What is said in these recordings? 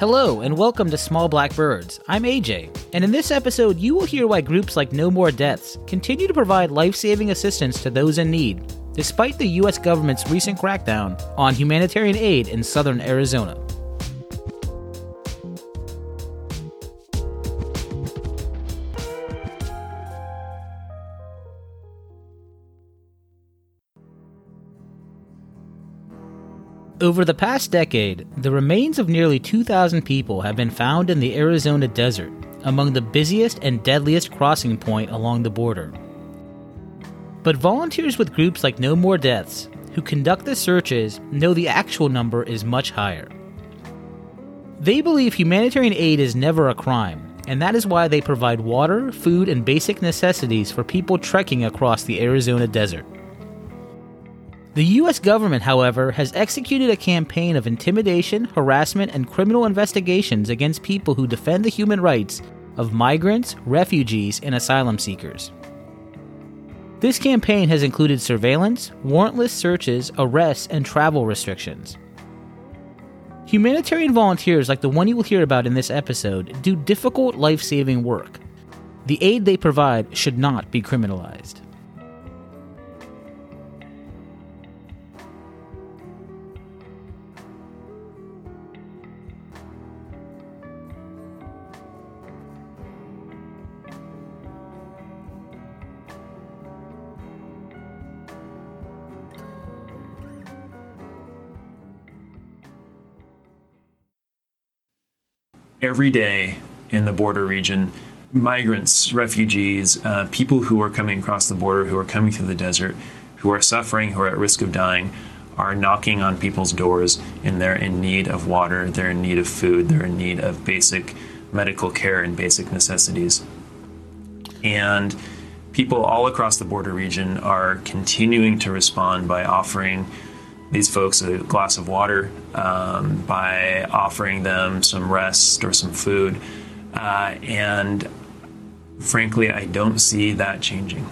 Hello, and welcome to Small Black Birds. I'm AJ, and in this episode, you will hear why groups like No More Deaths continue to provide life saving assistance to those in need, despite the U.S. government's recent crackdown on humanitarian aid in southern Arizona. Over the past decade, the remains of nearly 2,000 people have been found in the Arizona desert, among the busiest and deadliest crossing point along the border. But volunteers with groups like No More Deaths, who conduct the searches, know the actual number is much higher. They believe humanitarian aid is never a crime, and that is why they provide water, food, and basic necessities for people trekking across the Arizona desert. The U.S. government, however, has executed a campaign of intimidation, harassment, and criminal investigations against people who defend the human rights of migrants, refugees, and asylum seekers. This campaign has included surveillance, warrantless searches, arrests, and travel restrictions. Humanitarian volunteers like the one you will hear about in this episode do difficult life saving work. The aid they provide should not be criminalized. Every day in the border region migrants, refugees, uh, people who are coming across the border, who are coming through the desert, who are suffering, who are at risk of dying, are knocking on people's doors and they're in need of water, they're in need of food, they're in need of basic medical care and basic necessities. And people all across the border region are continuing to respond by offering these folks a glass of water um, by offering them some rest or some food. Uh, and frankly, I don't see that changing.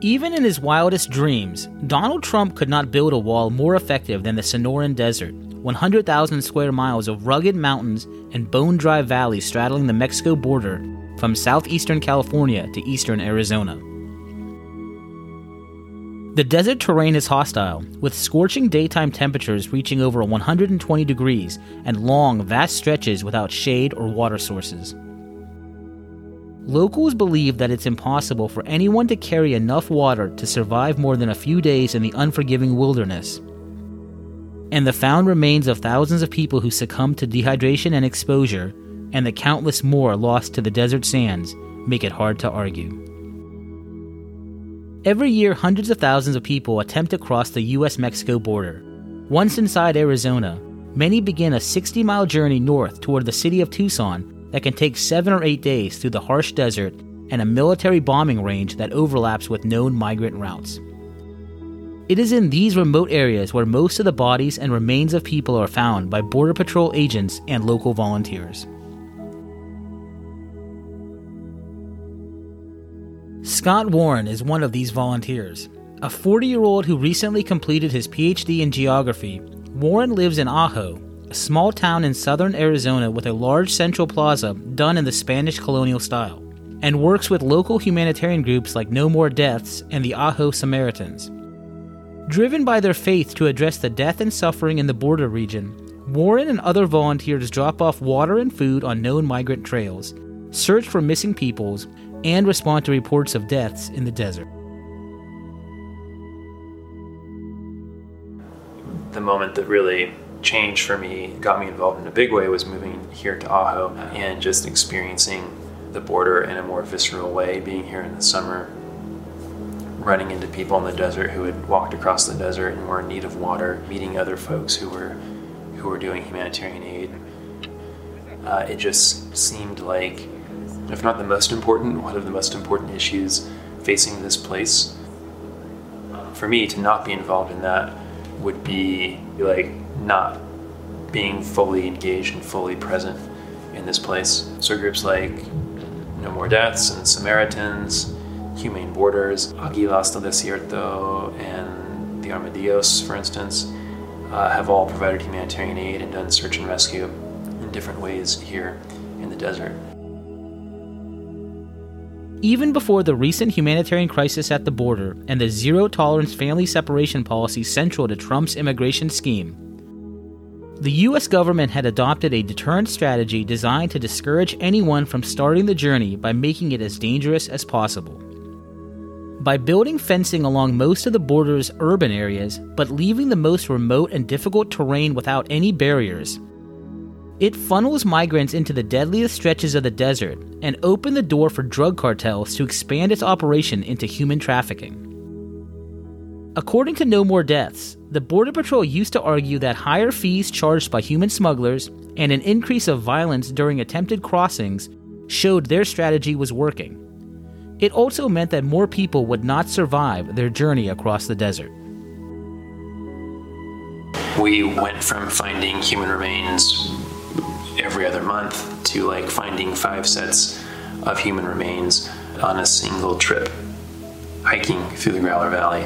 Even in his wildest dreams, Donald Trump could not build a wall more effective than the Sonoran Desert, 100,000 square miles of rugged mountains and bone dry valleys straddling the Mexico border from southeastern California to eastern Arizona. The desert terrain is hostile, with scorching daytime temperatures reaching over 120 degrees and long, vast stretches without shade or water sources. Locals believe that it's impossible for anyone to carry enough water to survive more than a few days in the unforgiving wilderness. And the found remains of thousands of people who succumbed to dehydration and exposure, and the countless more lost to the desert sands, make it hard to argue. Every year, hundreds of thousands of people attempt to cross the US Mexico border. Once inside Arizona, many begin a 60 mile journey north toward the city of Tucson that can take seven or eight days through the harsh desert and a military bombing range that overlaps with known migrant routes. It is in these remote areas where most of the bodies and remains of people are found by Border Patrol agents and local volunteers. Scott Warren is one of these volunteers. A 40 year old who recently completed his PhD in geography, Warren lives in Ajo, a small town in southern Arizona with a large central plaza done in the Spanish colonial style, and works with local humanitarian groups like No More Deaths and the Ajo Samaritans. Driven by their faith to address the death and suffering in the border region, Warren and other volunteers drop off water and food on known migrant trails, search for missing peoples, and respond to reports of deaths in the desert. The moment that really changed for me, got me involved in a big way, was moving here to Ajo and just experiencing the border in a more visceral way, being here in the summer, running into people in the desert who had walked across the desert and were in need of water, meeting other folks who were who were doing humanitarian aid. Uh, it just seemed like if not the most important, one of the most important issues facing this place. For me, to not be involved in that would be like not being fully engaged and fully present in this place. So groups like No More Deaths and Samaritans, Humane Borders, Aguilas del Desierto, and the Armadillos, for instance, uh, have all provided humanitarian aid and done search and rescue in different ways here in the desert. Even before the recent humanitarian crisis at the border and the zero tolerance family separation policy central to Trump's immigration scheme, the US government had adopted a deterrent strategy designed to discourage anyone from starting the journey by making it as dangerous as possible. By building fencing along most of the border's urban areas, but leaving the most remote and difficult terrain without any barriers, it funnels migrants into the deadliest stretches of the desert and opened the door for drug cartels to expand its operation into human trafficking. According to No More Deaths, the Border Patrol used to argue that higher fees charged by human smugglers and an increase of violence during attempted crossings showed their strategy was working. It also meant that more people would not survive their journey across the desert. We went from finding human remains every other month to like finding five sets of human remains on a single trip hiking through the Growler Valley.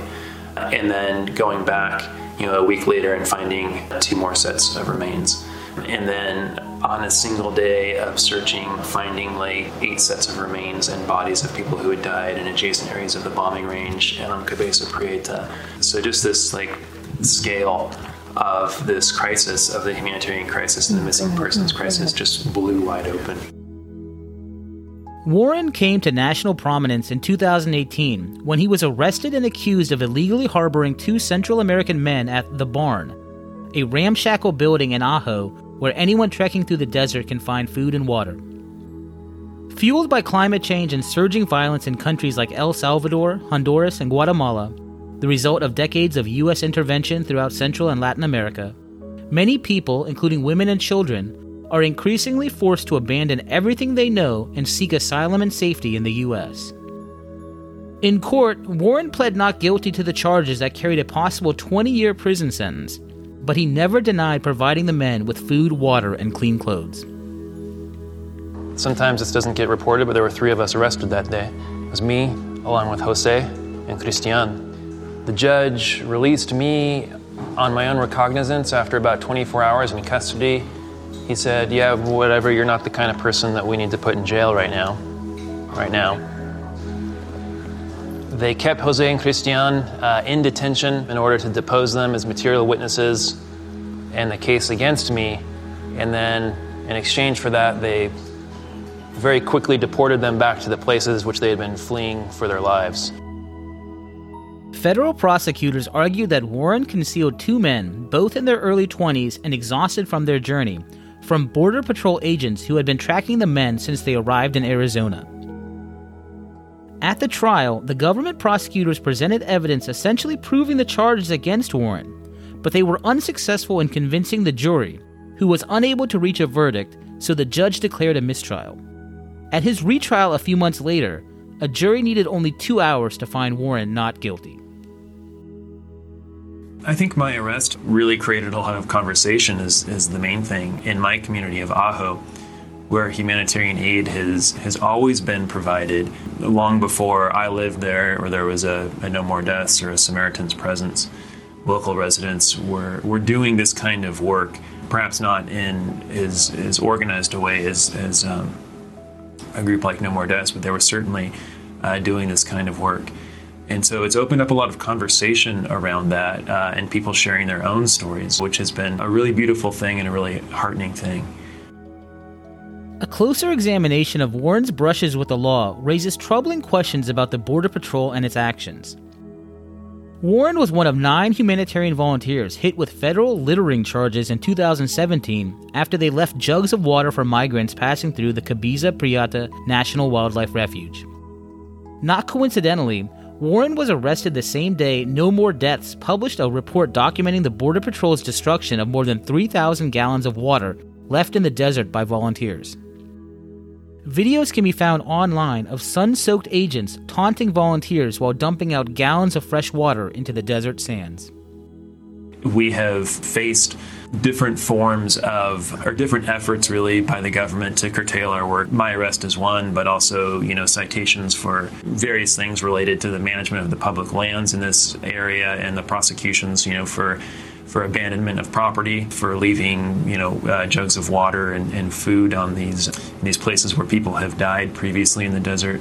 And then going back, you know, a week later and finding two more sets of remains. And then on a single day of searching, finding like eight sets of remains and bodies of people who had died in adjacent areas of the bombing range and on Cabeza Prieta. So just this like scale of this crisis, of the humanitarian crisis and the missing mm-hmm. persons mm-hmm. crisis, mm-hmm. just blew wide open. Warren came to national prominence in 2018 when he was arrested and accused of illegally harboring two Central American men at The Barn, a ramshackle building in Ajo where anyone trekking through the desert can find food and water. Fueled by climate change and surging violence in countries like El Salvador, Honduras, and Guatemala, the result of decades of U.S. intervention throughout Central and Latin America, many people, including women and children, are increasingly forced to abandon everything they know and seek asylum and safety in the U.S. In court, Warren pled not guilty to the charges that carried a possible 20 year prison sentence, but he never denied providing the men with food, water, and clean clothes. Sometimes this doesn't get reported, but there were three of us arrested that day. It was me, along with Jose and Cristian. The judge released me on my own recognizance after about 24 hours in custody. He said, Yeah, whatever, you're not the kind of person that we need to put in jail right now. Right now. They kept Jose and Christian uh, in detention in order to depose them as material witnesses in the case against me. And then, in exchange for that, they very quickly deported them back to the places which they had been fleeing for their lives. Federal prosecutors argued that Warren concealed two men, both in their early 20s and exhausted from their journey, from Border Patrol agents who had been tracking the men since they arrived in Arizona. At the trial, the government prosecutors presented evidence essentially proving the charges against Warren, but they were unsuccessful in convincing the jury, who was unable to reach a verdict, so the judge declared a mistrial. At his retrial a few months later, a jury needed only two hours to find Warren not guilty. I think my arrest really created a lot of conversation is, is the main thing in my community of Ajo, where humanitarian aid has, has always been provided long before I lived there or there was a, a No More Deaths or a Samaritan's Presence. Local residents were, were doing this kind of work, perhaps not in as, as organized a way as, as um, a group like No More Deaths, but they were certainly uh, doing this kind of work. And so it's opened up a lot of conversation around that uh, and people sharing their own stories, which has been a really beautiful thing and a really heartening thing. A closer examination of Warren's brushes with the law raises troubling questions about the Border Patrol and its actions. Warren was one of nine humanitarian volunteers hit with federal littering charges in 2017 after they left jugs of water for migrants passing through the Cabeza Prieta National Wildlife Refuge. Not coincidentally, Warren was arrested the same day No More Deaths published a report documenting the Border Patrol's destruction of more than 3,000 gallons of water left in the desert by volunteers. Videos can be found online of sun soaked agents taunting volunteers while dumping out gallons of fresh water into the desert sands. We have faced different forms of or different efforts really by the government to curtail our work. My arrest is one, but also you know citations for various things related to the management of the public lands in this area and the prosecutions you know for for abandonment of property, for leaving you know uh, jugs of water and, and food on these these places where people have died previously in the desert.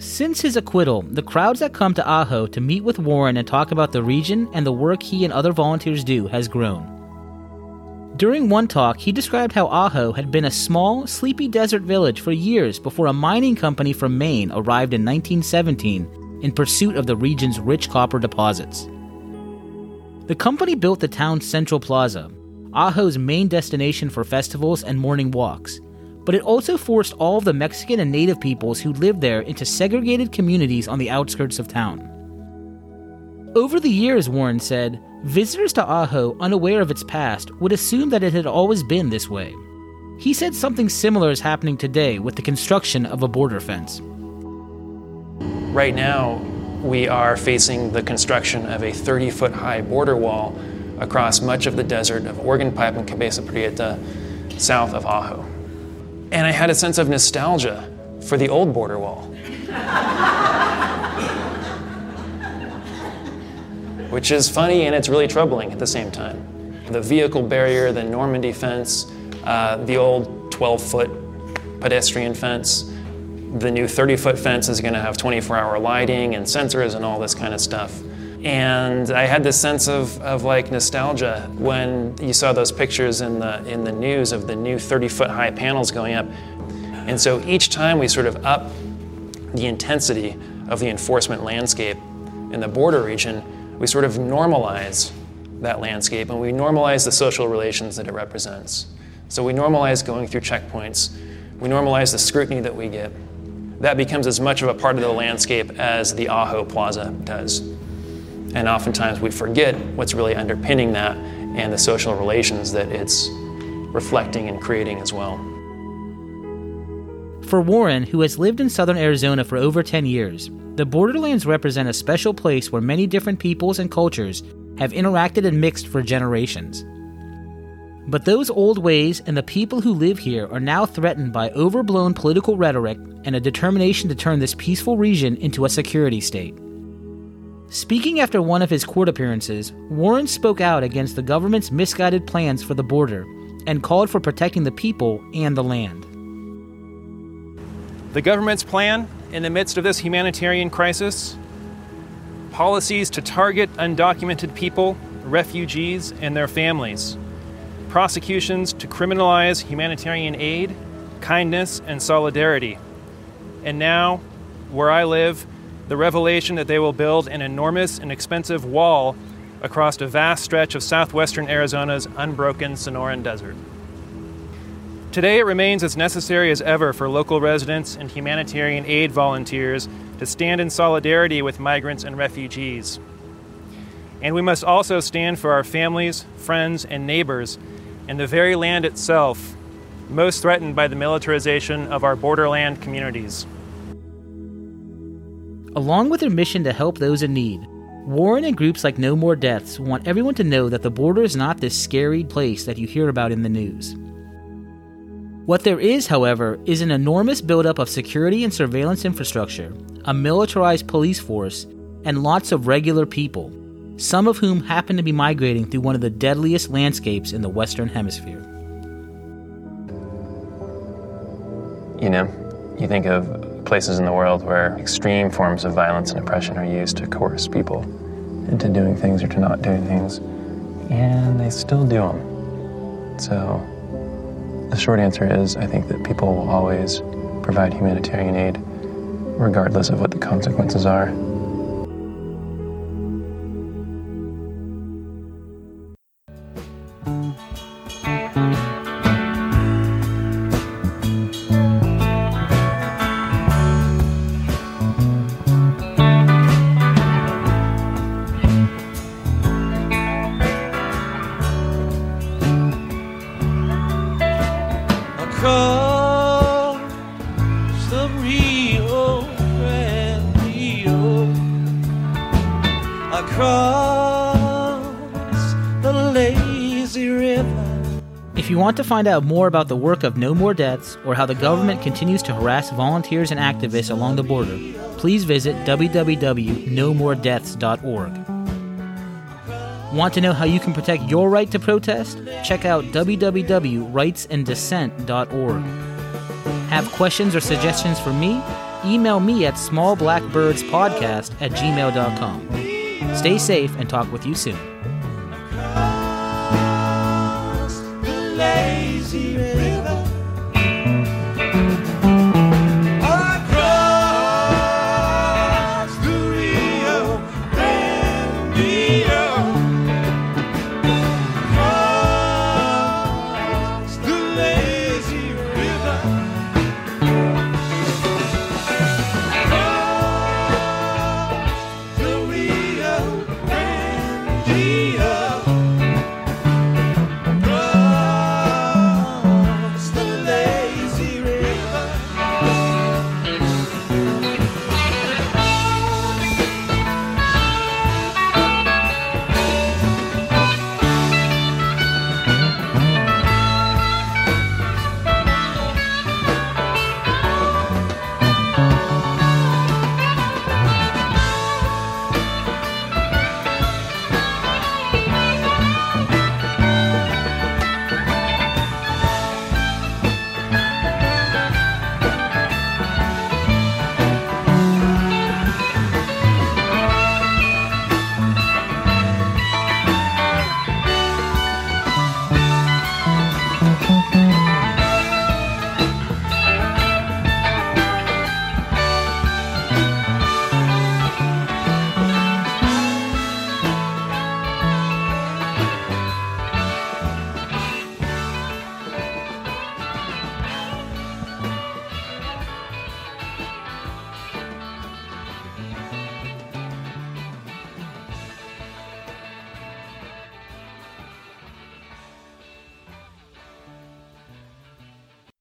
Since his acquittal, the crowds that come to Ajo to meet with Warren and talk about the region and the work he and other volunteers do has grown. During one talk, he described how Ajo had been a small, sleepy desert village for years before a mining company from Maine arrived in 1917 in pursuit of the region's rich copper deposits. The company built the town's central plaza, Ajo's main destination for festivals and morning walks, but it also forced all of the Mexican and native peoples who lived there into segregated communities on the outskirts of town. Over the years, Warren said, visitors to Ajo, unaware of its past, would assume that it had always been this way. He said something similar is happening today with the construction of a border fence. Right now, we are facing the construction of a 30 foot high border wall across much of the desert of Organ Pipe and Cabeza Prieta, south of Ajo. And I had a sense of nostalgia for the old border wall. Which is funny and it's really troubling at the same time. The vehicle barrier, the Normandy fence, uh, the old 12 foot pedestrian fence, the new 30 foot fence is going to have 24 hour lighting and sensors and all this kind of stuff. And I had this sense of, of like nostalgia when you saw those pictures in the, in the news of the new 30 foot high panels going up. And so each time we sort of up the intensity of the enforcement landscape in the border region, we sort of normalize that landscape and we normalize the social relations that it represents. So we normalize going through checkpoints, we normalize the scrutiny that we get. That becomes as much of a part of the landscape as the Ajo Plaza does. And oftentimes we forget what's really underpinning that and the social relations that it's reflecting and creating as well. For Warren, who has lived in southern Arizona for over 10 years, the borderlands represent a special place where many different peoples and cultures have interacted and mixed for generations. But those old ways and the people who live here are now threatened by overblown political rhetoric and a determination to turn this peaceful region into a security state. Speaking after one of his court appearances, Warren spoke out against the government's misguided plans for the border and called for protecting the people and the land. The government's plan in the midst of this humanitarian crisis policies to target undocumented people, refugees, and their families, prosecutions to criminalize humanitarian aid, kindness, and solidarity. And now, where I live, the revelation that they will build an enormous and expensive wall across a vast stretch of southwestern Arizona's unbroken Sonoran Desert. Today, it remains as necessary as ever for local residents and humanitarian aid volunteers to stand in solidarity with migrants and refugees. And we must also stand for our families, friends, and neighbors and the very land itself, most threatened by the militarization of our borderland communities. Along with their mission to help those in need, Warren and groups like No More Deaths want everyone to know that the border is not this scary place that you hear about in the news. What there is, however, is an enormous buildup of security and surveillance infrastructure, a militarized police force, and lots of regular people, some of whom happen to be migrating through one of the deadliest landscapes in the Western Hemisphere. You know, you think of places in the world where extreme forms of violence and oppression are used to coerce people into doing things or to not doing things, and they still do them. So, the short answer is I think that people will always provide humanitarian aid, regardless of what the consequences are. Want to find out more about the work of No More Deaths or how the government continues to harass volunteers and activists along the border, please visit www.nomoredeaths.org. Want to know how you can protect your right to protest? Check out www.rightsanddissent.org. Have questions or suggestions for me? Email me at smallblackbirdspodcast at gmail.com. Stay safe and talk with you soon.